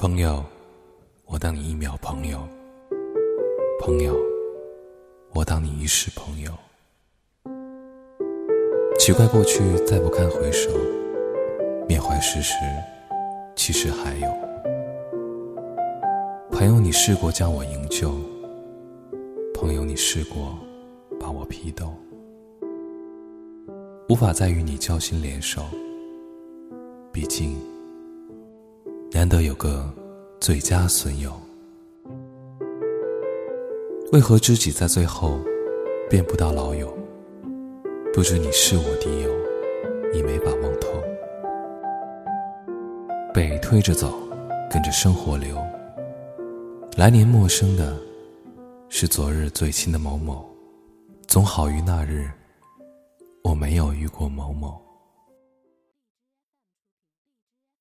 朋友，我当你一秒朋友；朋友，我当你一世朋友。奇怪，过去再不堪回首，缅怀事实，其实还有。朋友，你试过将我营救；朋友，你试过把我批斗。无法再与你交心联手，毕竟难得有个最佳损友。为何知己在最后变不到老友？不知你是我敌友，已没把望透。被推着走，跟着生活流。来年陌生的，是昨日最亲的某某，总好于那日。我没有遇过某某。